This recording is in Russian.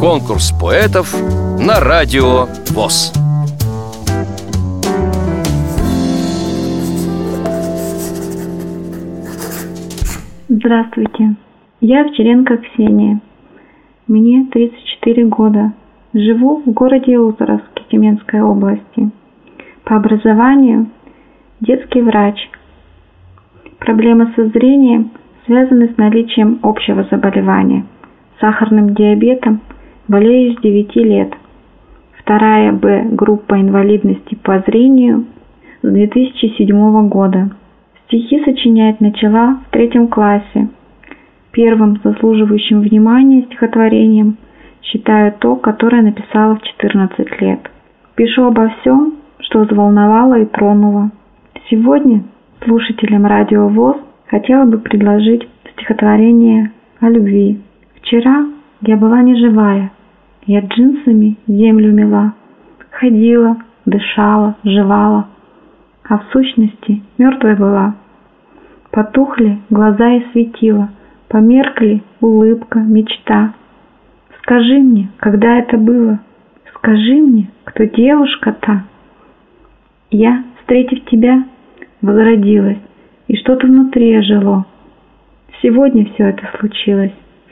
Конкурс поэтов на радио ВОЗ. Здравствуйте, я Овчаренко Ксения. Мне 34 года. Живу в городе Узоровске Тюменской области. По образованию детский врач. Проблемы со зрением связаны с наличием общего заболевания. Сахарным диабетом болею с 9 лет. Вторая Б группа инвалидности по зрению с 2007 года. Стихи сочинять начала в третьем классе. Первым заслуживающим внимания стихотворением считаю то, которое написала в 14 лет. Пишу обо всем, что взволновало и тронуло. Сегодня слушателям радио ВОЗ хотела бы предложить стихотворение о любви. Вчера я была не живая, я джинсами землю мела, ходила, дышала, жевала, а в сущности мертвой была. Потухли глаза и светила, померкли улыбка, мечта. Скажи мне, когда это было? Скажи мне, кто девушка та? Я, встретив тебя, возродилась, и что-то внутри ожило. Сегодня все это случилось,